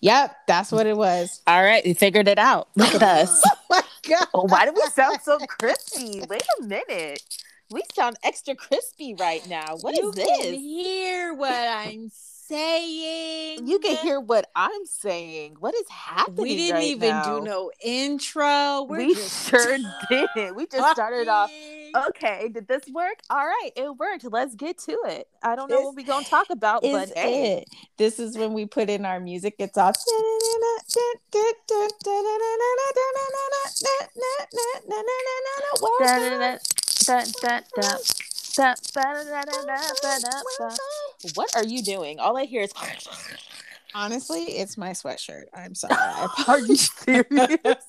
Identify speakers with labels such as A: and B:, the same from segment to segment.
A: Yep, that's what it was.
B: All right, we figured it out. Look at us.
A: oh my god.
B: Oh, why do we sound so crispy? Wait a minute. We sound extra crispy right now. What
A: you
B: is this?
A: Can hear what I'm saying.
B: You can hear what I'm saying. What is happening?
A: We didn't
B: right
A: even
B: now?
A: do no intro. We're
B: we
A: just
B: sure didn't. We just started off. Okay, did this work? All right, it worked. Let's get to it. I don't know what we're gonna talk about, but hey,
A: it. This is when we put in our music. It's all.
B: Da-ba-da-da-da-da-ba-da-ba. What are you doing? All I hear is.
A: Honestly, it's my sweatshirt. I'm sorry. I
B: Are you serious?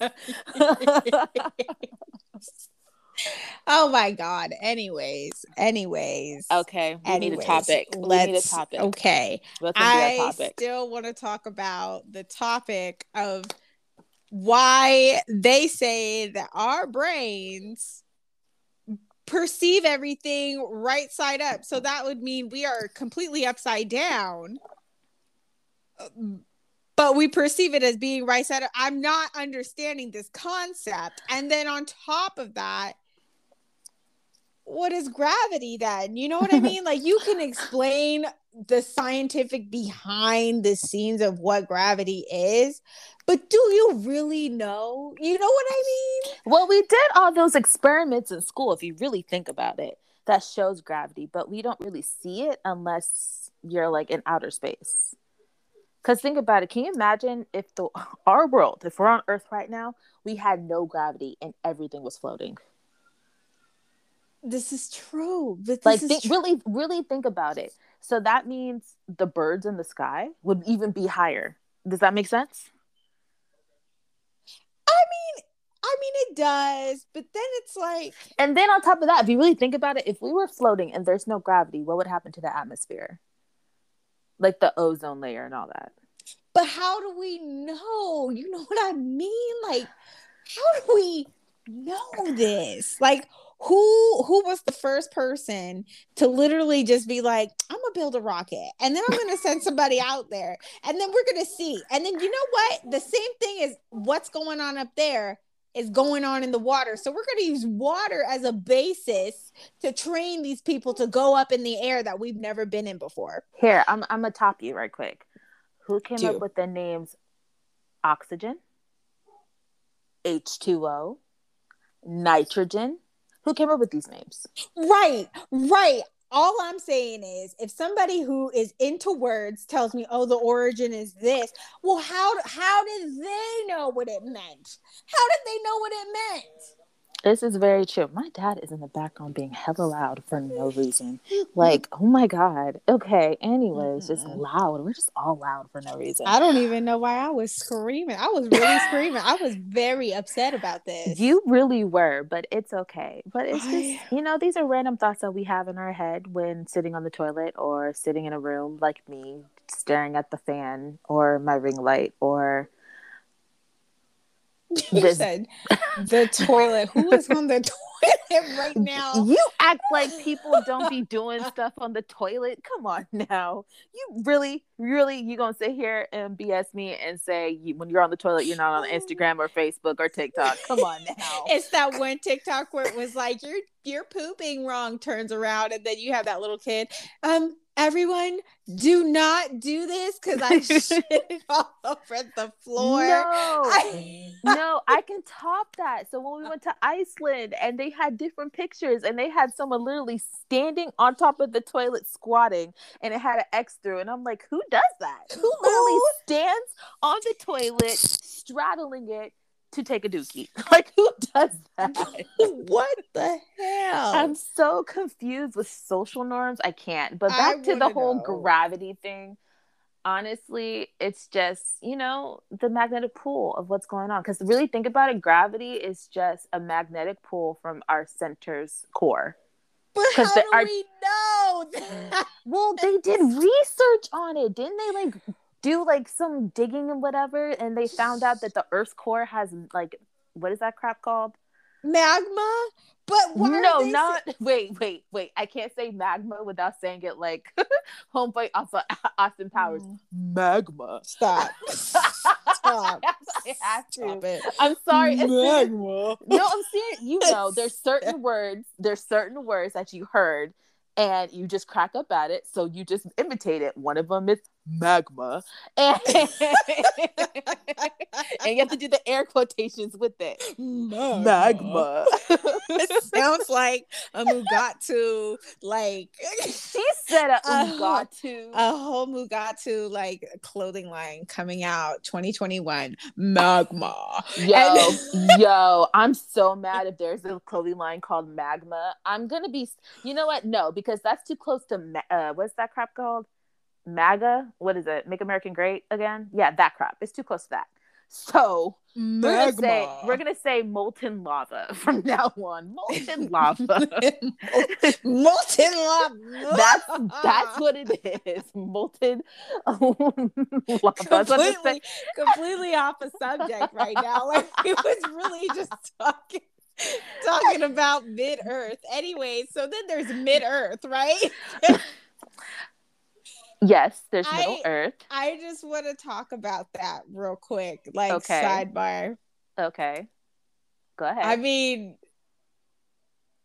A: oh my god. Anyways, anyways.
B: okay, we need a topic. We
A: Let's,
B: need a topic.
A: Okay.
B: Gonna
A: I
B: topic?
A: still want to talk about the topic of why they say that our brains perceive everything right side up. So that would mean we are completely upside down. But we perceive it as being right side up. I'm not understanding this concept. And then on top of that, what is gravity then? You know what I mean? like you can explain the scientific behind the scenes of what gravity is, but do you really know? You know what I mean?
B: Well, we did all those experiments in school, if you really think about it, that shows gravity, but we don't really see it unless you're like in outer space. Because think about it. Can you imagine if the our world, if we're on Earth right now, we had no gravity and everything was floating?
A: This is true. But this
B: Like,
A: is
B: think,
A: true.
B: really, really think about it. So that means the birds in the sky would even be higher. Does that make sense?
A: I mean, I mean it does, but then it's like
B: And then on top of that, if you really think about it, if we were floating and there's no gravity, what would happen to the atmosphere? Like the ozone layer and all that.
A: But how do we know? You know what I mean? Like, how do we know this? Like, who who was the first person to literally just be like, I'm gonna build a rocket and then I'm gonna send somebody out there and then we're gonna see. And then you know what? The same thing is what's going on up there is going on in the water. So we're gonna use water as a basis to train these people to go up in the air that we've never been in before.
B: Here, I'm I'm gonna top you right quick. Who came up with the names oxygen, H2O, nitrogen? Who came up with these names?
A: Right, right. All I'm saying is, if somebody who is into words tells me, "Oh, the origin is this," well, how how did they know what it meant? How did they know what it meant?
B: This is very true. My dad is in the background being hella loud for no reason. Like, oh my god. Okay. Anyways, just
A: Mhm.
B: loud. We're just all loud for no reason.
A: I don't even know why I was screaming. I was really screaming. I was very upset about this.
B: You really were, but it's okay. But it's just, you know, these are random thoughts that we have in our head when sitting on the toilet or sitting in a room like me, staring at the fan or my ring light or
A: You
B: This-
A: said the toilet. Who is on the toilet right now?
B: You act like people don't be doing stuff on the toilet. Come on now. You really, really, you gonna sit here and BS me and say you, when you're on the toilet, you're not on Instagram or Facebook or TikTok. Come on now.
A: It's that one TikTok where it was like you're you're pooping wrong turns around and then you have that little kid. Um, everyone, do not do this because I shit all over the floor.
B: No.
A: I-
B: no, I can top that. So when we went to Iceland and they had different pictures and they had someone literally standing on top of the toilet squatting and it had an X through and I'm like, who does that? Who literally stands on the toilet straddling it to take a dookie? Like who does that?
A: what the hell?
B: I'm so confused with social norms. I can't. But
A: I
B: back to the whole
A: know.
B: gravity thing. Honestly, it's just, you know, the magnetic pull of what's going on. Because really think about it, gravity is just a magnetic pull from our center's core.
A: But how do
B: our-
A: we know that?
B: Well, they did research on it. Didn't they like do like some digging and whatever? And they found out that the Earth's core has like what is that crap called?
A: magma. But why
B: no,
A: are they
B: not wait, wait, wait. I can't say magma without saying it like homeboy off of Austin Powers.
A: Mm.
B: Magma.
A: Stop. Stop.
B: I have to.
A: Stop it.
B: I'm sorry. as soon
A: Magma.
B: no, I'm serious. You know, there's certain words, there's certain words that you heard and you just crack up at it. So you just imitate it. One of them is magma. And, and you have to do the air quotations with it. Magma.
A: it sounds like a Mugatu, like
B: she said a
A: Uh,
B: ugatu.
A: a whole Mugatu like clothing line coming out 2021. Magma.
B: Yo, yo, I'm so mad if there's a clothing line called Magma. I'm gonna be, you know what? No, because that's too close to ma- uh, what's that crap called? MAGA. What is it? Make American Great Again? Yeah, that crap. It's too close to that. So we're gonna say we're gonna say molten lava from now on. Molten lava.
A: molten lava.
B: that's that's what it is. Molten lava. It
A: completely, completely off a subject right now. Like he was really just talking talking about mid earth. Anyway, so then there's mid earth, right?
B: Yes, there's Middle Earth.
A: I just want to talk about that real quick, like
B: Okay.
A: sidebar.
B: Okay. Go ahead.
A: I mean,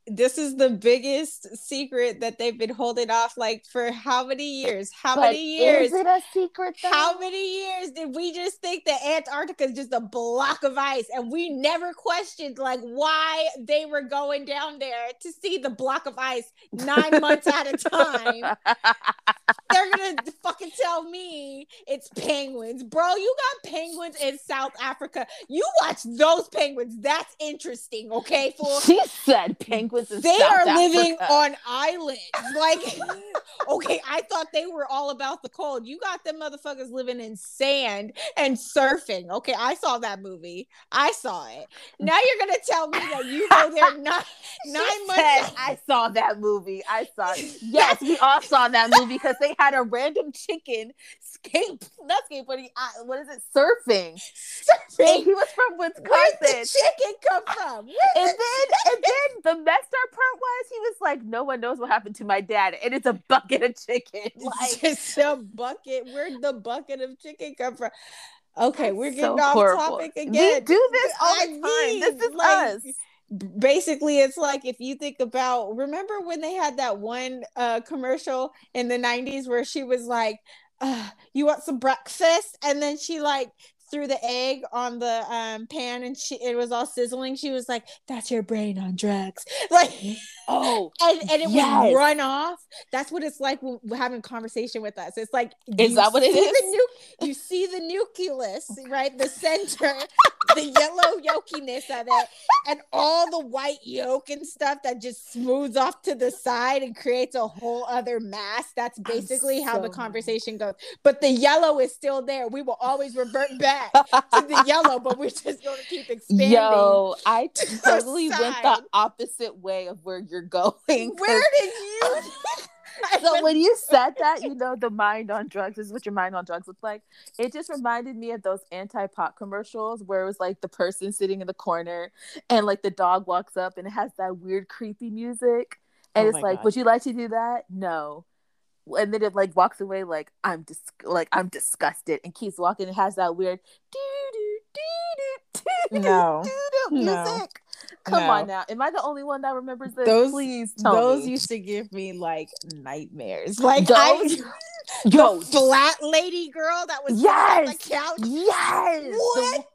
A: this is the biggest secret that they've been holding off like for how many years? How
B: But
A: many years?
B: Is it a secret though?
A: How many years did we just think that Antarctica is just a block of ice and we never questioned like why they were going down there to see the block of ice nine months at a time? They're gonna fucking tell me it's penguins, bro. You got penguins in South Africa. You watch those penguins. That's interesting, okay? Fool.
B: she said penguins in
A: They
B: South
A: are living
B: Africa.
A: on islands. Like, okay, I thought they were all about the cold. You got them motherfuckers living in sand and surfing. Okay, I saw that movie. I saw it. Now you're gonna tell me that you go there nine,
B: She
A: nine months.
B: I saw that movie. I saw it. Yes, we all saw that movie because they had a random chicken skate, not skateboarding. Uh, what is it? Surfing. And
A: surfing.
B: he was from Wisconsin.
A: the chicken come from?
B: And
A: the
B: then, and then the messed up part was he was like, "No one knows what happened to my dad, and it's a bucket of chicken." Like,
A: just a bucket. Where'd the bucket of chicken come from? Okay, we're
B: so
A: getting off
B: horrible.
A: topic
B: We
A: again.
B: do this all
A: I
B: the time.
A: mean,
B: this is
A: like,
B: us.
A: Basically, it's like if you think about remember when they had that one uh commercial in the 90s where she was like, uh, you want some breakfast? And then she like threw the egg on the um pan and she it was all sizzling. She was like, That's your brain on drugs. Like
B: Oh,
A: and, and it
B: Yes.
A: would run off. That's what it's like when we're having a conversation with us. It's like
B: Is that what it is?
A: Nu- you see the nucleus, right? The center, the yellow yolkiness of it, and all the white yolk and stuff that just smooths off to the side and creates a whole other mass. That's basically how the
B: so-
A: conversation goes. But the yellow is still there. We will always revert back to the yellow, but we're just going to keep expanding.
B: Yo, I totally went the opposite way of where you're going.
A: Where did you?
B: so when you said that, you know, the mind on drugs this is what your mind on drugs looks like. It just reminded me of those anti-pot commercials where it was like the person sitting in the corner and like the dog walks up and it has that weird creepy music. And
A: Oh
B: it's like,
A: God.
B: would you like to do that? No. And then it like walks away like I'm dis- like I'm disgusted and keeps walking. It has that weird doo doo doo doo doo
A: No.
B: music. Come
A: No.
B: on now. Am I the only one that remembers this?
A: Those-
B: Please
A: Those
B: me.
A: used to give me like nightmares. Like
B: Those-
A: I,
B: Yo,
A: the flat lady girl that was
B: Yes!
A: on the couch.
B: yes.
A: What?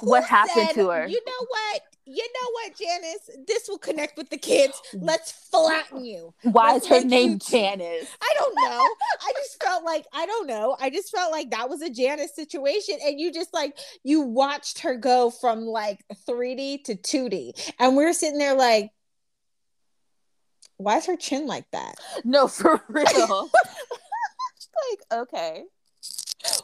B: The- what happened
A: said,
B: to her?
A: You know what? You know what, Janice? This will connect with the kids. Let's flatten you.
B: Why
A: Let's
B: is her name
A: you-
B: Janice?
A: I don't know. I just felt like I don't know. I just felt like that was a Janice situation, and you just like you watched her go from like 3D to 2D, and we are sitting there like, why is her chin like that?
B: No, for real. like, okay.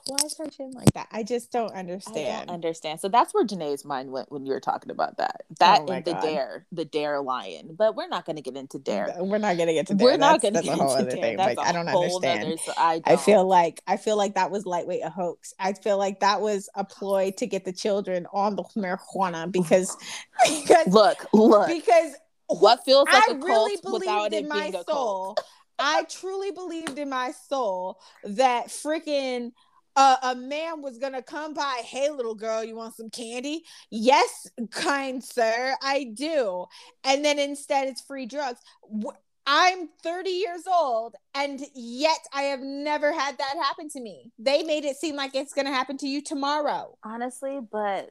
A: Why is her chin like that? I just don't
B: I
A: understand.
B: don't understand. So that's where Janae's mind went when you were talking about that. That
A: Oh
B: and the
A: God.
B: dare, the dare lion. But we're not going to get into dare.
A: We're not gonna get to dare.
B: We're not going to get
A: a whole
B: into
A: other
B: dare.
A: thing.
B: That's
A: Like I don't understand.
B: nother- so I,
A: I
B: don't.
A: feel like I feel like that was lightweight a hoax. I feel like that was a ploy to get the children on the marijuana because because
B: look, look.
A: because
B: what feels like
A: I
B: a cult
A: really
B: without
A: believed
B: it
A: in my
B: being a cult?
A: soul. I truly believed in my soul that freaking uh, a man was gonna come by. Hey, little girl, you want some candy? Yes, kind sir, I do. And then instead, it's free drugs. I'm 30 years old, and yet I have never had that happen to me. They made it seem like it's gonna happen to you tomorrow.
B: Honestly, but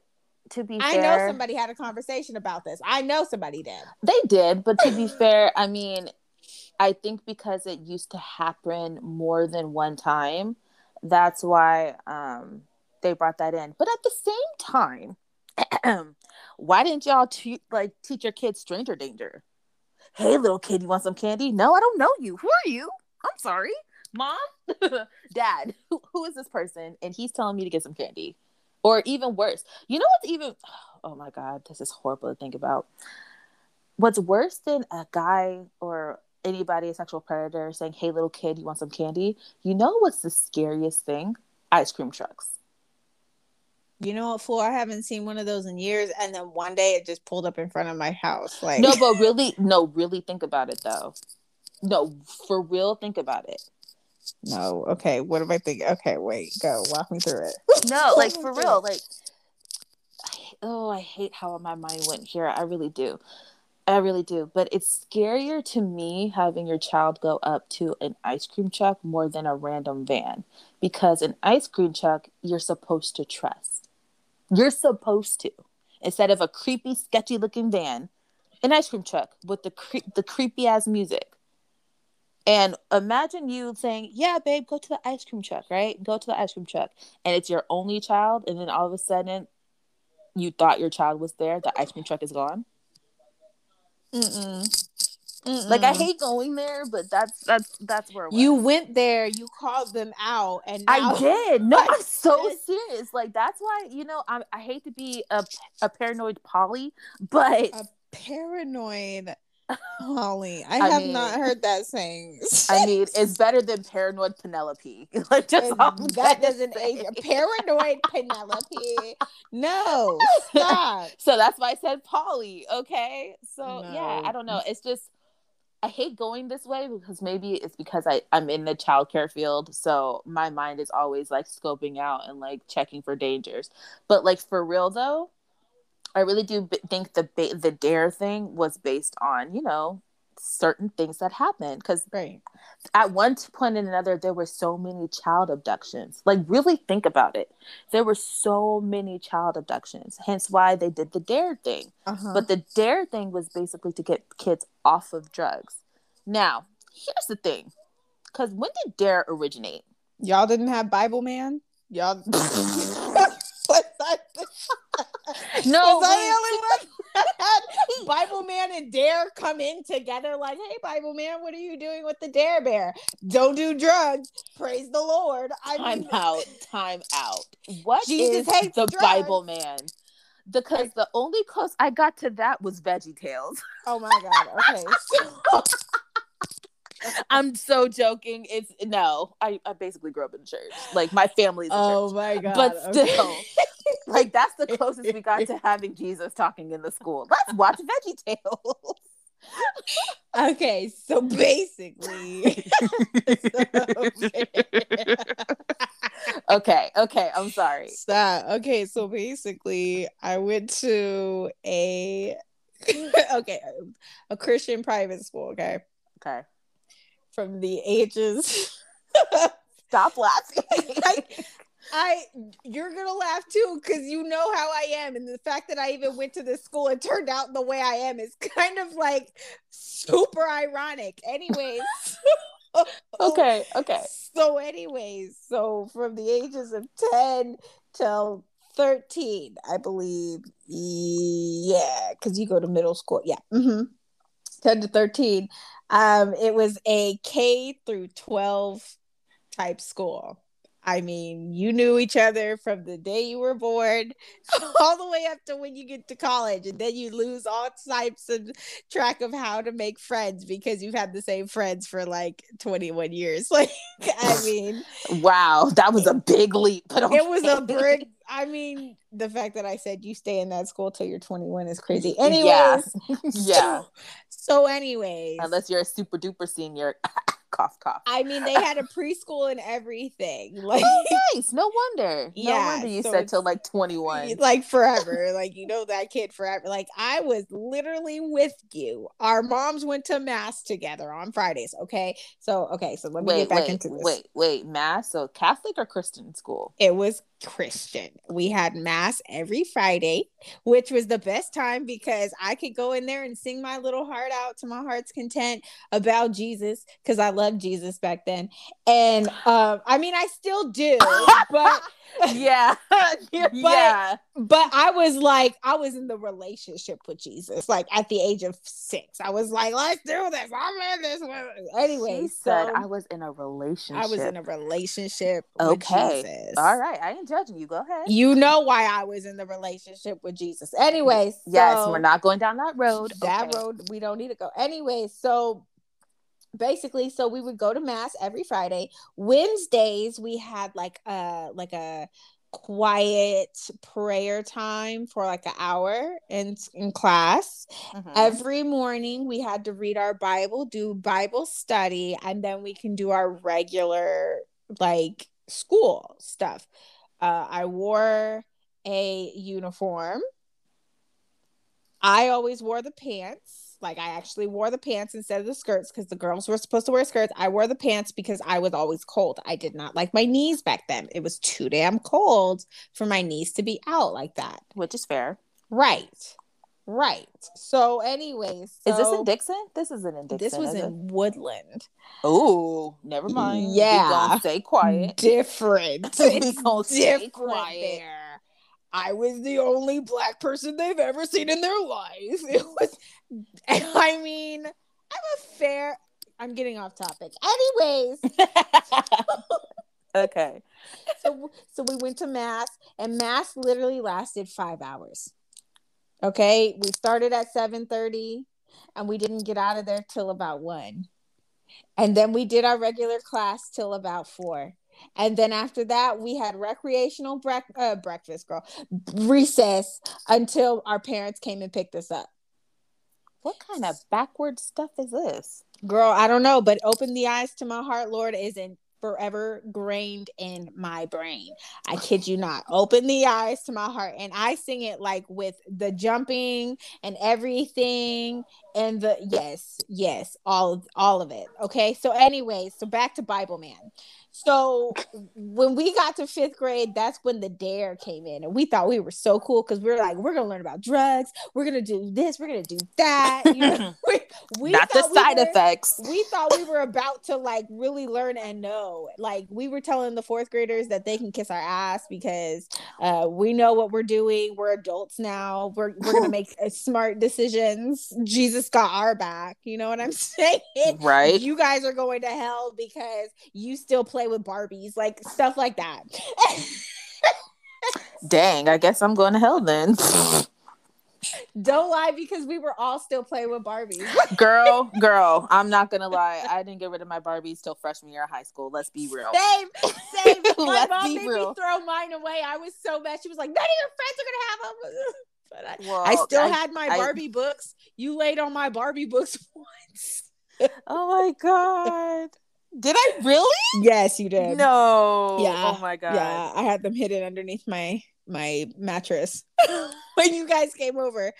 B: to be
A: I
B: fair,
A: know somebody had a conversation about this. I know somebody did.
B: They did, but to be fair, I mean, I think because it used to happen more than one time, that's why um they brought that in. But at the same time, why didn't y'all te- like teach your kids stranger danger? Hey, little kid, you want some candy? No, I don't know you. Who are you? I'm sorry, mom, dad. Who, who is this person? And he's telling me to get some candy, or even worse. You know what's even? Oh my god, this is horrible to think about what's worse than a guy or anybody a sexual predator saying hey little kid you want some candy you know what's the scariest thing ice cream trucks
A: You know what, fool? I haven't seen one of those in years, and then one day it just pulled up in front of my house. Like,
B: no but really no really think about it though no for real think about it
A: no. Okay, what am I thinking? Okay, wait, go walk me through it.
B: no like for real like I- oh i hate how my mind went here i really do i really do but it's scarier to me having your child go up to an ice cream truck more than a random van because an ice cream truck you're supposed to trust you're supposed to instead of a creepy sketchy looking van an ice cream truck with the cre- the creepy ass music and imagine you saying, "Yeah, babe, go to the ice cream truck, right? Go to the ice cream truck." And it's your only child, and then all of a sudden, you thought your child was there. The ice cream truck is gone.
A: Mm-mm.
B: Like I hate going there, but that's that's that's where
A: you went there, you called them out, and now
B: I did. No, I'm so serious. Like that's why you know I I hate to be a a paranoid Polly, but
A: A paranoid Holly. I,
B: I
A: have
B: mean-
A: not heard that saying.
B: I mean it's better than paranoid Penelope. like just
A: And
B: all I'm
A: that doesn't age. Paranoid Penelope. No, stop.
B: so that's why I said Polly. Okay. So yeah, I don't know. It's just I hate going this way because maybe it's because I, I'm in the childcare field. So my mind is always like scoping out and like checking for dangers. But like for real though, I really do b- think the ba- the dare thing was based on, you know, certain things that happened because
A: Right.
B: at one point and another there were so many child abductions like really think about it there were so many child abductions hence why they did the dare thing
A: Uh-huh.
B: but the dare thing was basically to get kids off of drugs now here's the thing because when did dare originate
A: y'all didn't have Bible man. Y'all.
B: No
A: was I the only one Bible man and Dare come in together? Like, hey, Bible man, what are you doing with the Dare Bear? Don't do drugs. Praise the Lord. I
B: time
A: mean,
B: out time out what is
A: Jesus hates
B: the
A: drugs.
B: bible man because the only close i got to that was veggie tales
A: oh my God. Okay.
B: I'm so joking. It's no, I, I basically grew up in church. Like my family's
A: oh
B: church.
A: my God.
B: But
A: okay.
B: still, like that's the closest we got to having Jesus talking in the school. Let's watch Veggie Tales.
A: Okay, so basically,
B: okay, okay, I'm sorry.
A: stop. Okay, so basically, I went to a okay a Christian private school. Okay,
B: Okay.
A: From the ages.
B: Stop laughing.
A: Like, I you're gonna laugh too because you know how I am, and the fact that I even went to this school and turned out the way I am is kind of like super ironic. Anyways,
B: okay, okay.
A: So, anyways, so from the ages of 10 till 13, I believe. Yeah, because you go to middle school. Yeah. hmm 10 to 13. Um, it was a K through 12 type school. I mean, you knew each other from the day you were born all the way up to when you get to college. And then you lose all types of track of how to make friends because you've had the same friends for like 21 years. Like, I mean,
B: wow, that was a big leap.
A: Okay. it was a big, I mean, the fact that I said you stay in that school till you're 21 is crazy. Anyways,
B: yeah. yeah.
A: So, anyways,
B: unless you're a super duper senior cough cough.
A: I mean, they had a preschool and everything. Oh, like,
B: oh, nice. No wonder. Yeah, no wonder you so said till like twenty one.
A: Like forever. like you know that kid forever. Like I was literally with you. Our moms went to mass together on Fridays. Okay, so okay, so let me
B: wait,
A: get back
B: wait,
A: into this.
B: Wait, wait, mass. So Catholic or Christian school?
A: It was Christian. We had mass every Friday, which was the best time because I could go in there and sing my little heart out to my heart's content about Jesus because I loved Jesus back then. And um, I mean, I still do, but
B: yeah,
A: but,
B: yeah.
A: But I was like, I was in the relationship with Jesus, like at the age of six. I was like, let's do this. I'm in this. Anyway,
B: she
A: so
B: I was in a relationship.
A: I was in a relationship.
B: Okay, all right. I ain't judging you. Go ahead.
A: You know why I was in the relationship with Jesus. Anyways,
B: yes, we're not going down that road.
A: That okay. road we don't need to go. Anyway, so basically so we would go to mass every friday. Wednesdays we had like a like a quiet prayer time for like an hour in in class. Mm-hmm. every morning we had to read our bible do bible study and then we can do our regular like school stuff. Uh, i wore a uniform. I always wore the pants like I actually wore the pants instead of the skirts because the girls were supposed to wear skirts. I wore the pants because I was always cold. I did not like my knees back then. It was too damn cold for my knees to be out like that.
B: Which is fair.
A: Right. Right. So, anyways, so
B: is this in Dixon? This isn't in Dixon.
A: This was in it? Woodland.
B: Oh, never mind.
A: Yeah,
B: stay quiet.
A: Different. it's gonna stay quiet there. I was the only black person they've ever seen in their life. It was, I mean, I'm a fair. I'm getting off topic. Anyways.
B: okay.
A: So, so we went to mass, and mass literally lasted five hours. Okay, we started at seven thirty, and we didn't get out of there till about one, and then we did our regular class till about four and then after that, we had recreational brec- uh, breakfast, girl, recess until our parents came and picked us up.
B: What kind of backward stuff is this?
A: Girl, I don't know, but open the eyes to my heart, Lord, is in forever grained in my brain. I kid you not. Open the eyes to my heart. And I sing it like with the jumping and everything and the yes, yes, all all of it. Okay. So, anyway, so back to Bible Man. So when we got to fifth grade, that's when the dare came in, and we thought we were so cool because we were like, we're gonna learn about drugs, we're gonna do this, we're gonna do that. You know? we,
B: we Not the side
A: we
B: were, effects.
A: We thought we were about to like really learn and know. Like we were telling the fourth graders that they can kiss our ass because uh, we know what we're doing. We're adults now. We're we're gonna make uh, smart decisions. Jesus got our back. You know what I'm saying?
B: Right.
A: You guys are going to hell because you still play play with Barbies, like stuff like that.
B: Dang, I guess I'm going to hell then.
A: Don't lie because we were all still playing with Barbies.
B: girl, girl, I'm not gonna lie. I didn't get rid of my Barbies till freshman year of high school. Let's be real.
A: Same, same. My mom made real. me throw mine away. I was so mad. She was like, "None of your friends are gonna have them." But I, well, I still I, had my Barbie I, books. You laid on my Barbie books once.
B: oh my god. Did I really?
A: Yes, you did.
B: No.
A: Yeah.
B: Oh my god.
A: Yeah, I had them hidden underneath my my mattress when you guys came over.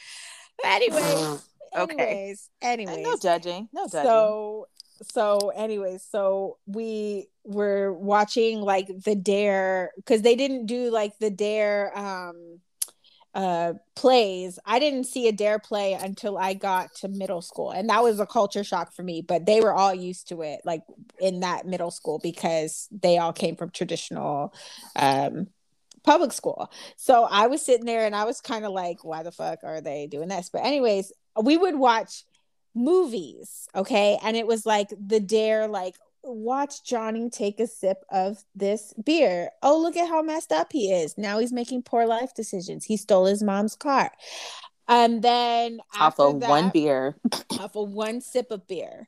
A: Anyways, okay. Anyways, anyways.
B: No judging. No judging.
A: So so anyways, so we were watching like the dare because they didn't do like the dare um uh plays i didn't see a dare play until i got to middle school and that was a culture shock for me but they were all used to it like in that middle school because they all came from traditional um public school. So i was sitting there and i was kind of like why the fuck are they doing this? But anyways we would watch movies okay? And it was like the dare like watch Johnny take a sip of this beer. Oh, look at how messed up he is. Now he's making poor life decisions. He stole his mom's car. And then
B: off of that, one beer,
A: off of one sip of beer,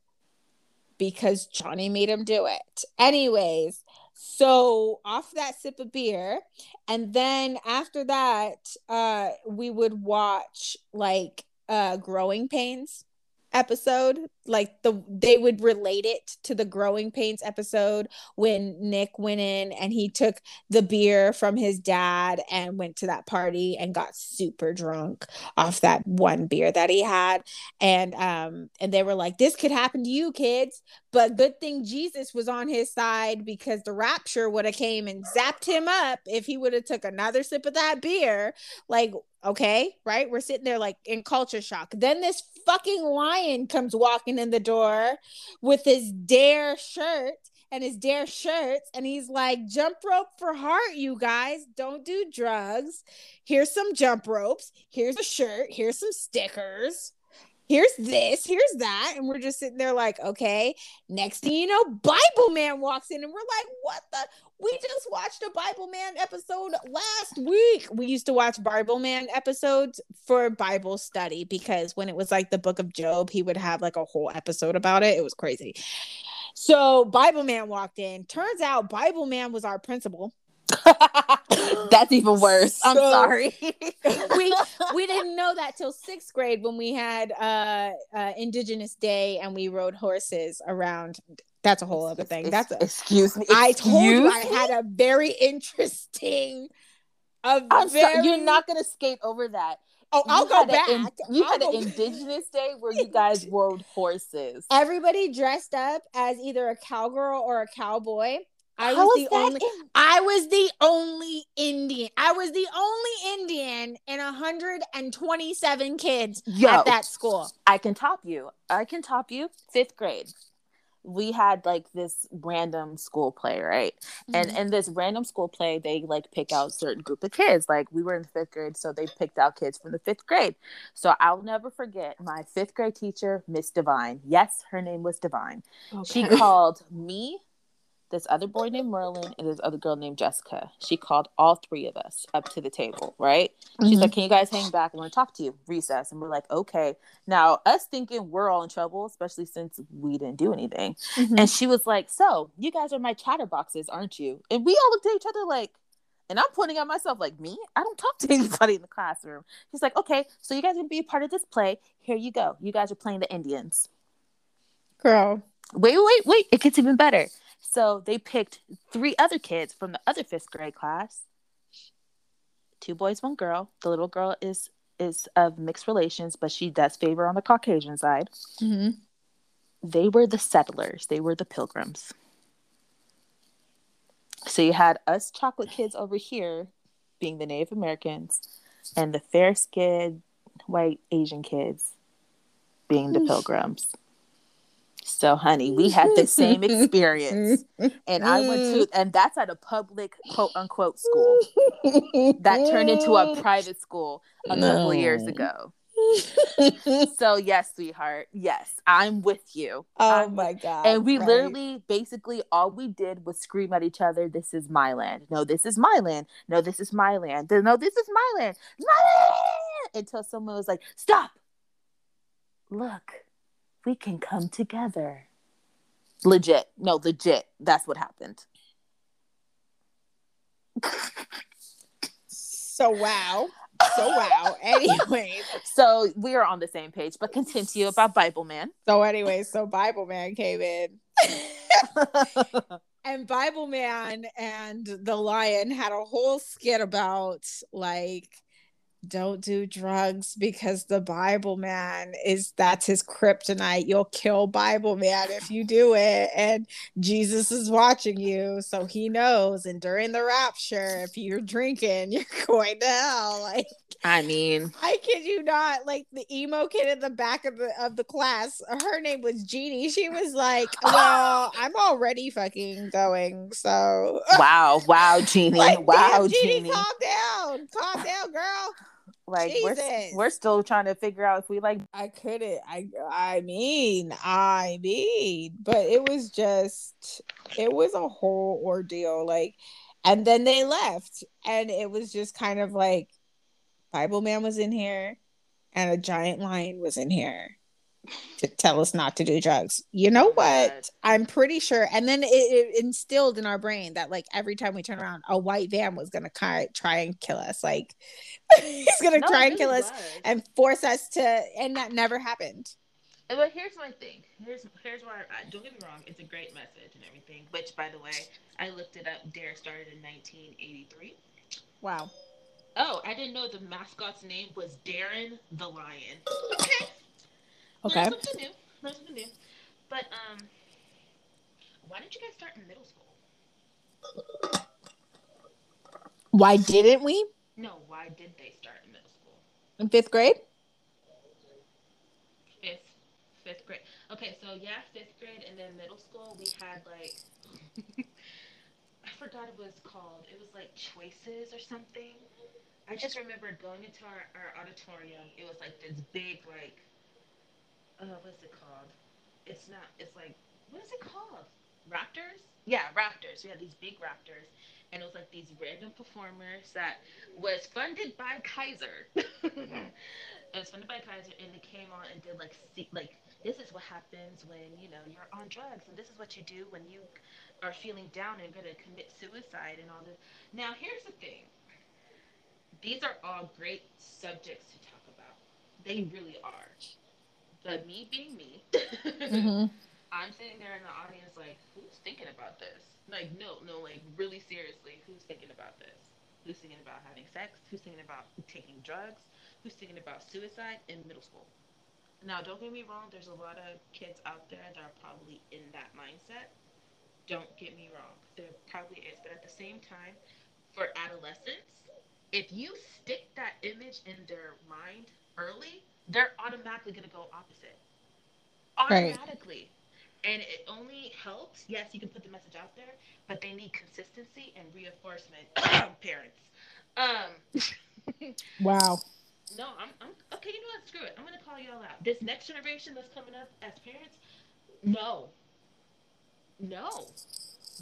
A: because Johnny made him do it. Anyways, so off that sip of beer, and then after that, uh, we would watch like uh growing pains episode like the they would relate it to the growing pains episode when nick went in and he took the beer from his dad and went to that party and got super drunk off that one beer that he had. And um and they were like this could happen to you kids. But good thing jesus was on his side because the rapture would have came and zapped him up if he would have took another sip of that beer. Like okay? Right? We're sitting there like in culture shock. Then this fucking lion comes walking in the door with his dare shirt and his dare shirts and he's like jump rope for heart you guys. Don't do drugs. Here's some jump ropes. Here's a shirt. Here's some stickers here's this, here's that. And we're just sitting there like, okay. Next thing you know, Bible Man walks in and we're like, what the? We just watched a Bible Man episode last week. We used to watch Bible Man episodes for Bible study because when it was like the book of Job, he would have like a whole episode about it. It was crazy. So Bible Man walked in. Turns out Bible Man was our principal.
B: That's even worse. I'm sorry.
A: we we didn't know that till sixth grade when we had uh, uh, Indigenous Day and we rode horses around. That's a whole other thing. That's a,
B: excuse me.
A: I told you I had a very interesting.
B: A I'm very... Sorry, you're not gonna skate over that.
A: Oh, I'll
B: you
A: go back.
B: In, you I'll had an Indigenous Day where you guys rode horses.
A: Everybody dressed up as either a cowgirl or a cowboy I was the only in- I was the only Indian. I was the only Indian in 127 kids Yo, at that school.
B: I can top you. I can top you. 5th grade. We had like this random school play, right? Mm-hmm. And in this random school play, they like pick out certain group of kids. Like we were in fifth grade, so they picked out kids from the fifth grade. So I'll never forget my fifth grade teacher, Miss Divine. Yes, her name was Divine. Okay. She called me, this other boy named Merlin and this other girl named Jessica. She called all three of us up to the table, right? Mm-hmm. She's like, Can you guys hang back? I want to talk to you. Recess. And we're like, Okay. Now, us thinking we're all in trouble, especially since we didn't do anything. Mm-hmm. And she was like, So, you guys are my chatterboxes, aren't you? And we all looked at each other like, and I'm pointing at myself like, Me? I don't talk to anybody in the classroom. She's like, Okay, so you guys are to be a part of this play. Here you go. You guys are playing the Indians.
A: Girl.
B: Wait, wait, wait. It gets even better. So they picked three other kids from the other fifth grade class. Two boys, one girl. The little girl is is of mixed relations, but she does favor on the Caucasian side. Mm-hmm. They were the settlers. They were the pilgrims. So you had us chocolate kids over here being the Native Americans, and the fair skinned white Asian kids being the pilgrims. So, honey, we had the same experience. And I went to, and that's at a public quote unquote school that turned into a private school a no. couple years ago. so yes, sweetheart. Yes, I'm with you.
A: Oh
B: I'm
A: my god!
B: And we right. literally, basically, all we did was scream at each other. This is my land. No, this is my land. No, this is my land. No, this is my land. My land! Until someone was like, "Stop! Look, we can come together. Legit. No, legit. That's what happened.
A: so wow. So wow. Anyways.
B: so we are on the same page, but continue about Bible Man.
A: So anyways, so Bible Man came in. and Bible Man and the lion had a whole skit about like don't do drugs because the Bible man is that's his kryptonite. You'll kill Bible man if you do it. And Jesus is watching you. So he knows. And during the rapture, if you're drinking, you're going to hell. Like
B: I mean,
A: I kid you not. Like the emo kid in the back of the of the class, her name was Jeannie. She was like, Well, I'm already fucking going. So
B: Wow, wow, Jeannie. like, wow,
A: Jeannie, Jeannie. Calm down. Calm down, girl
C: Like we're
A: Jesus.
C: we're still trying to figure out if we like
A: I couldn't. I I mean, I mean, but it was just it was a whole ordeal. Like, and then they left, and it was just kind of like Bible Man was in here, and a giant lion was in here to tell us not to do drugs. You know what? I'm pretty sure. And then it, it instilled in our brain that like every time we turn around, a white van was gonna ki- try and kill us. Like he's gonna
C: No,
A: try and kill
C: really
A: us and force us to and that never happened uh,
B: But here's my thing. Here's here's where I, uh, don't get me wrong. It's a great message and everything. Which, by the way, I looked it up. Dare started in 1983.
A: wow
B: Oh, I didn't know the mascot's name was Daren the Lion. Okay.
A: Okay
B: Learn something new. Learn something new. But um, why didn't you guys start in middle school?
A: why didn't we
B: No, why did they start in middle school?
A: in fifth grade
B: Fifth, fifth grade. Okay, so yeah, fifth grade, and then middle school we had like, I forgot it was called. It was like choices or something. I just remember going into our, our auditorium. It was like this big like, uh, what's it called? It's not. It's like what is it called? Raptors? Yeah, raptors. We had these big raptors, and it was like these random performers that was funded by Kaiser. it was funded by Kaiser, and they came on and did like see, like this is what happens when you know you're on drugs, and this is what you do when you are feeling down and going to commit suicide and all this. Now here's the thing. These are all great subjects to talk about. They really are. But me being me,
A: mm-hmm.
B: I'm sitting there in the audience like, who's thinking about this? Like, no, no, like really seriously, who's thinking about this? Who's thinking about having sex? Who's thinking about taking drugs? Who's thinking about suicide in middle school? Now, don't get me wrong, there's a lot of kids out there that are probably in that mindset. Don't get me wrong, there probably is. But at the same time, for adolescents, if you stick that image in their mind early, they're automatically going to go opposite.
A: Right.
B: Automatically. And it only helps. Yes, you can put the message out there, but they need consistency and reinforcement. Parents. Um,
A: wow
B: no, I'm, I'm okay. You know what? Screw it. I'm gonna call y'all out. This next generation that's coming up as parents, no, no,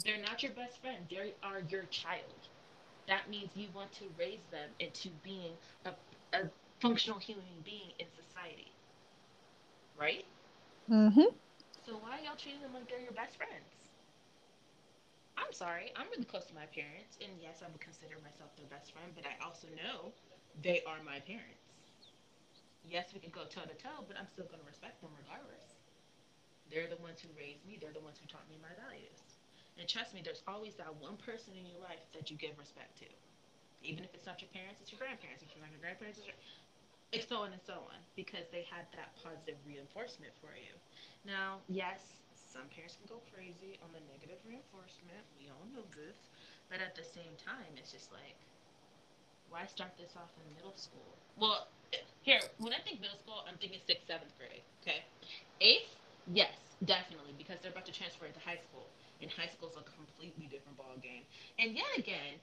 B: they're not your best friend. They are your child. That means you want to raise them into being a, a functional human being in society, right?
A: mm-hmm.
B: So why y'all treating them like they're your best friends? I'm sorry. I'm really close to my parents, and yes, I would consider myself their best friend, but I also know they are my parents. Yes, we can go toe to toe, but I'm still going to respect them regardless. They're the ones who raised me. They're the ones who taught me my values. And trust me, there's always that one person in your life that you give respect to. Even if it's not your parents, it's your grandparents. If it's not your grandparents, it's your... It's so on and so on. Because they had that positive reinforcement for you. Now, yes, some parents can go crazy on the negative reinforcement. We all know this. But at the same time, it's just like, why start this off in middle school? Well, here, when I think middle school, I'm thinking sixth, seventh grade. Okay. Eighth, yes, definitely, because they're about to transfer into high school. And high school's a completely different ball game. And yet again,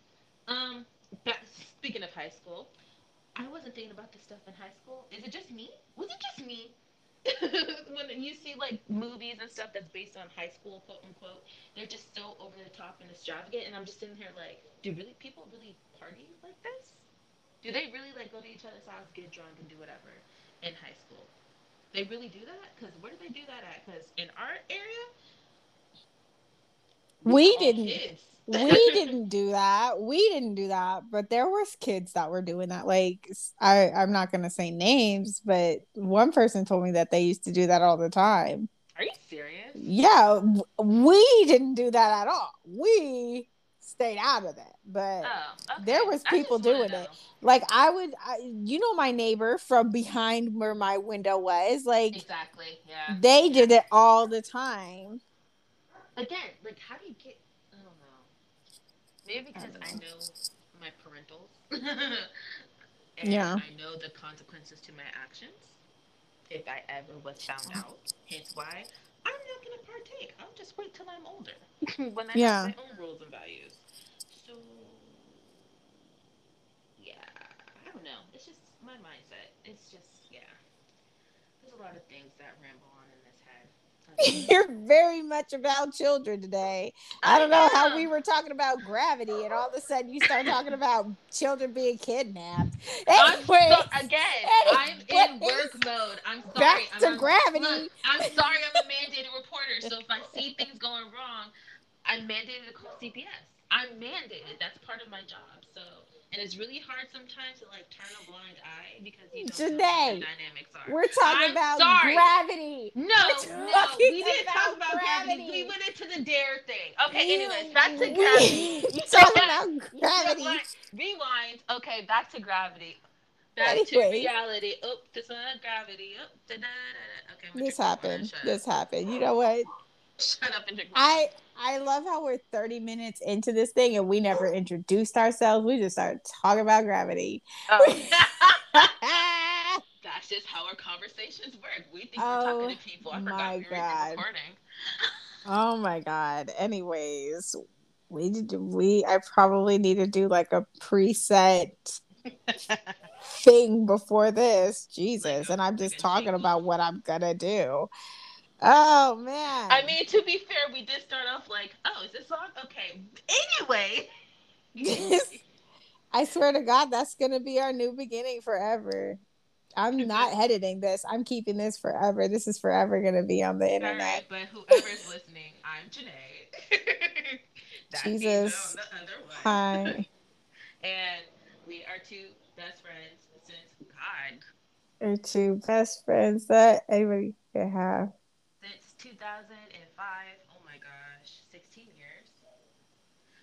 B: um, speaking of high school, I wasn't thinking about this stuff in high school. Is it just me? Was it just me? when you see like movies and stuff that's based on high school, quote unquote, they're just so over the top and extravagant, and I'm just sitting here like, do really people really party like this? Do they really like go to each other's house, get drunk, and do whatever in high school? They really do that? Because where do they do that at? Because in our area,
A: we
B: oh,
A: didn't we didn't do that we didn't do that but there was kids that were doing that like i i'm not gonna say names but one person told me that they used to do that all the time
B: Are you serious?
A: yeah we didn't do that at all we stayed out of that but
B: Oh, okay.
A: There was people doing it. like i would I, you know my neighbor from behind where my window was like
B: Exactly. Yeah.
A: they did it all the time
B: Again, like, how do you get? I don't know. Maybe because
A: don't
B: I
A: know.
B: my parentals. and
A: Yeah.
B: I know the consequences to my actions if I ever was found oh. out. Hence why I'm not gonna partake. I'll just wait till I'm older when I
A: Yeah.
B: have my own rules and values. So yeah, I don't know. It's just my mindset. It's just yeah. There's a lot of things that ramble on in.
A: You're very much about children today. I don't know how we were talking about gravity, and all of a sudden you start talking about children being kidnapped.
B: I'm
A: Anyways,
B: so, again. I'm in work mode. I'm sorry.
A: back
B: I'm
A: to gravity.
B: Look, I'm sorry. I'm a mandated reporter. So if I see things going wrong, I'm mandated to call CPS. I'm mandated. That's part of my job. So. And it's really hard sometimes to like turn a blind eye because you don't know what the dynamics are.
A: We're talking
B: I'm
A: about
B: sorry.
A: gravity.
B: No, no, we didn't talk
A: about
B: gravity.
A: gravity.
B: We went into the dare thing. Okay,
A: You-
B: anyways, back to gravity.
A: talking about gravity.
B: Rewind. Okay, back to gravity. Back to reality. Oh, this one, gravity. Oh, da, da, da. Okay,
A: This happened. This happened. You know what?
B: Shut up and drink.
A: I I love how we're 30 minutes into this thing and we never introduced ourselves. We just started talking about gravity.
B: Oh. That's just how our conversations work. We think we're
A: Oh,
B: talking to oh people. I
A: my
B: forgot we were
A: God.
B: even recording.
A: oh my god. Anyways, we did we I probably need to do like a preset thing before this. Jesus. And I'm just talking about what I'm gonna do. Oh man.
B: I mean, to be fair, we did start off like, oh, is this on? Okay. Anyway.
A: I swear to God, that's gonna be our new beginning forever. I'm not editing this. I'm keeping this forever. This is forever gonna be on the
B: All right,
A: internet.
B: but whoever's listening, I'm Janae. That
A: Jesus.
B: I'm the other one.
A: Hi.
B: And we are two best friends since God,
A: Are two best friends that anybody could have.
B: Since 2005. Oh my gosh, 16 years.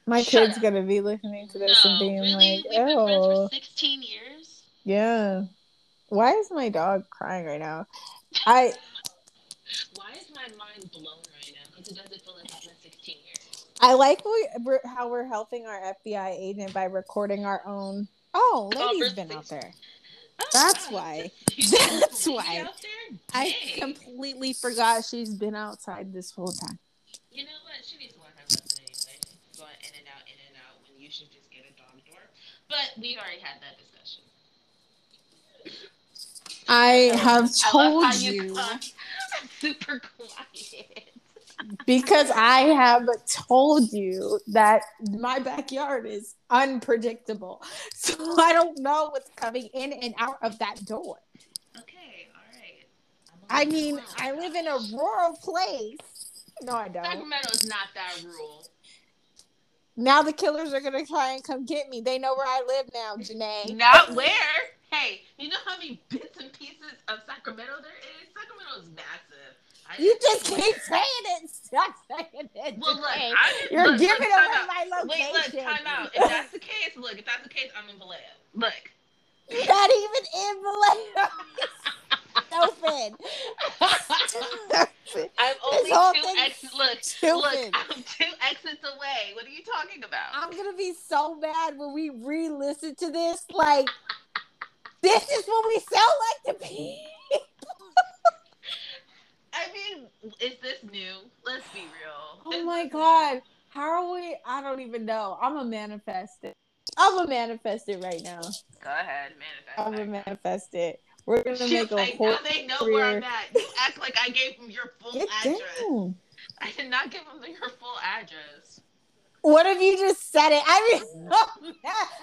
A: My
B: Shut
A: kid's
B: up.
A: gonna be listening to this and being
B: really?
A: like,
B: We've been friends
A: "Oh,
B: for 16 years.
A: yeah." Why is my dog crying right now? I
B: Why is my mind blown right now? Because it doesn't feel like it's been 16 years.
A: I like we, we're, how we're helping our FBI agent by recording our own. Oh, lady's been out there. That's why. That's why. I completely forgot she's been outside this whole time.
B: You know what? She needs to learn her lesson anyway. Going in and out, in and out, when you should just get a dog door. But we already had that discussion.
A: I have
B: I
A: told
B: how
A: you
B: got super quiet.
A: Because I have told you that my backyard is unpredictable. So I don't know what's coming in and out of that door.
B: Okay, all right.
A: I mean. I live in a rural place. No, I don't.
B: Sacramento is not that rural.
A: Now the killers are gonna try and come get me. They know where I live now, Janae.
B: Not where? Hey, you know how many bits and pieces of Sacramento there is? Sacramento is massive.
A: You just keep saying it. Stop saying it.
B: Well, look, didn't,
A: You're
B: look,
A: giving
B: look,
A: away
B: out.
A: my
B: Wait,
A: location.
B: look, time out. If that's the case, look, if that's the case, I'm in Vallejo. Look.
A: You're not even in Vallejo. Stupid.
B: I'm only two exits. Look,
A: stupid.
B: look, I'm two exits away. What are you talking about?
A: I'm gonna be so mad when we re-listen to this. Like, this is what we sound like to people.
B: I mean, is this new? Let's be real.
A: Oh
B: Is
A: my god, how are we? I don't even know. I'm a manifest it. I'm a manifest it right now.
B: Go ahead, manifest.
A: I'm a manifest it. We're gonna
B: She's
A: make a
B: like,
A: whole
B: now they know where I'm at. You act like I gave them your full
A: Get
B: address.
A: down.
B: I did not give them your full address.
A: What if you just said it? I mean, oh,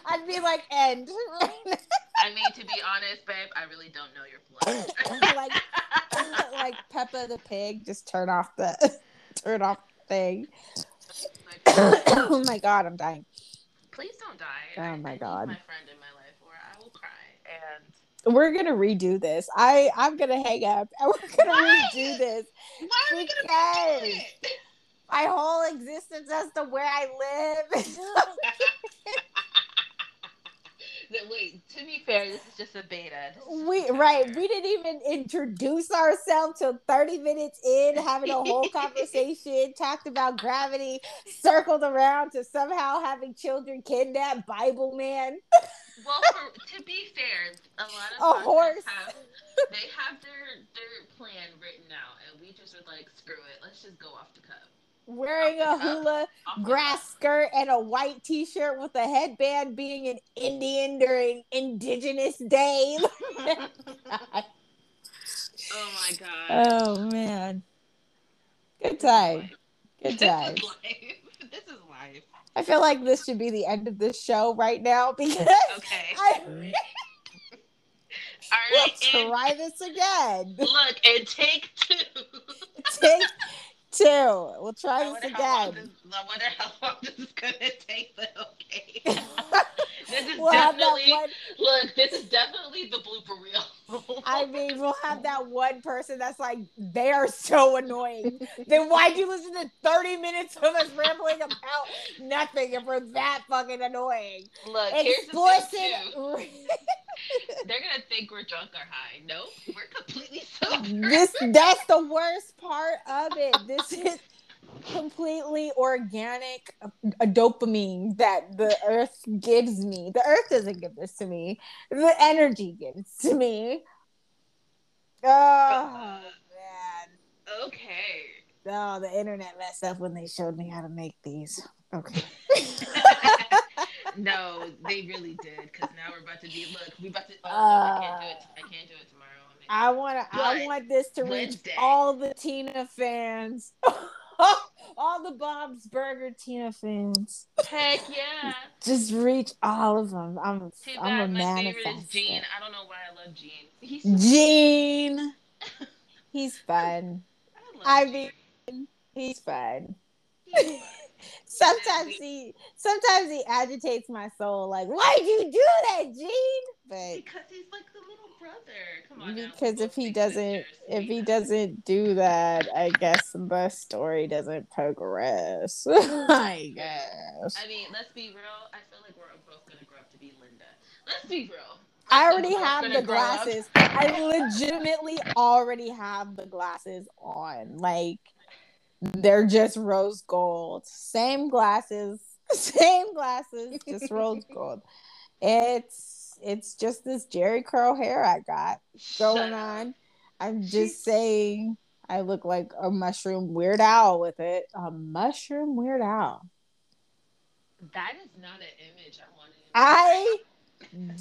A: I'd be like, end.
B: I mean, to be honest, babe, I really don't know your full address.
A: like, like Peppa the pig. Just turn off the turn off the thing. Oh my god, I'm dying.
B: please don't die.
A: Oh my
B: I
A: God.
B: my friend in my life, or I will cry. And
A: We're gonna redo this. I I'm gonna hang up and we're gonna
B: Why?
A: redo this.
B: why are we gonna redo it?
A: My whole existence as to where I live.
B: Wait, to be fair, this is just a beta. This is just
A: we right. We didn't even introduce ourselves till 30 minutes in, having a whole conversation, talked about gravity, circled around to somehow having children kidnapped, Bible man.
B: Well, for, to be fair, a lot of
A: A horse.
B: have they have their their plan written out, and we just were like, screw it, let's just go off the cuff.
A: Wearing a hula grass skirt and a white t-shirt with a headband being an Indian during Indigenous Day.
B: Oh my god.
A: oh man. Good time. Good
B: This
A: time.
B: is life. This is life.
A: I feel like this should be the end of this show right now because
B: Okay.
A: I
B: All
A: will try this again.
B: look, and take two.
A: Take two. We'll try this
B: wonder, how long
A: again.
B: this, I wonder how long this is gonna take. But okay. this is
A: We'll
B: definitely
A: one.
B: look. This is definitely the blooper reel.
A: I mean, we'll have that one person that's like, they are so annoying. then why'd you listen to 30 minutes of us rambling about nothing if we're that fucking annoying?
B: look, here's the thing too.
A: Explicit.
B: They're gonna think we're drunk or high. No, we're completely sober.
A: this that's the worst part of it. This is completely organic a dopamine that the earth gives me. The earth doesn't give this to me. The energy gives to me. Oh man.
B: Uh, okay.
A: Oh, the internet messed up when they showed me how to make these. Okay.
B: no, they really did. Cause now we're about to be. Look, we about to. Oh, no, I can't do it. I can't do it tomorrow.
A: I want to. I want this to reach
B: Wednesday.
A: all the Tina fans, all the Bob's Burger Tina fans.
B: Heck yeah.
A: Just reach all of them. I'm.
B: Too
A: I'm a
B: my favorite is. Gene. I don't know why I love Gene. He's
A: Gene. He's fun.
B: I, love
A: I mean, he's fun.
B: He's-
A: Sometimes he, sometimes he agitates my soul. Like, why'd you do that, Gene? But
B: because he's like the little brother. Come on.
A: because
B: we're
A: if he doesn't if he doesn't do that i guess the story doesn't progress i guess
B: I mean, let's be real. I feel like we're both gonna grow up to be Linda. Let's be real.
A: i already
B: both
A: have the glasses i legitimately already have the glasses on like they're just rose gold same glasses same glasses just rose gold it's it's just this Jheri curl hair i got going on. I'm just saying I look like a mushroom weird owl with it. A mushroom weird owl.
B: That is not an image I wanted.
A: I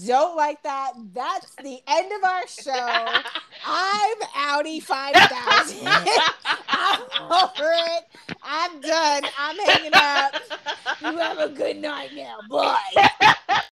A: don't like that. That's the end of our show. I'm Audi 5000. I'm over it. I'm done. I'm hanging up. You have a good night now. Bye.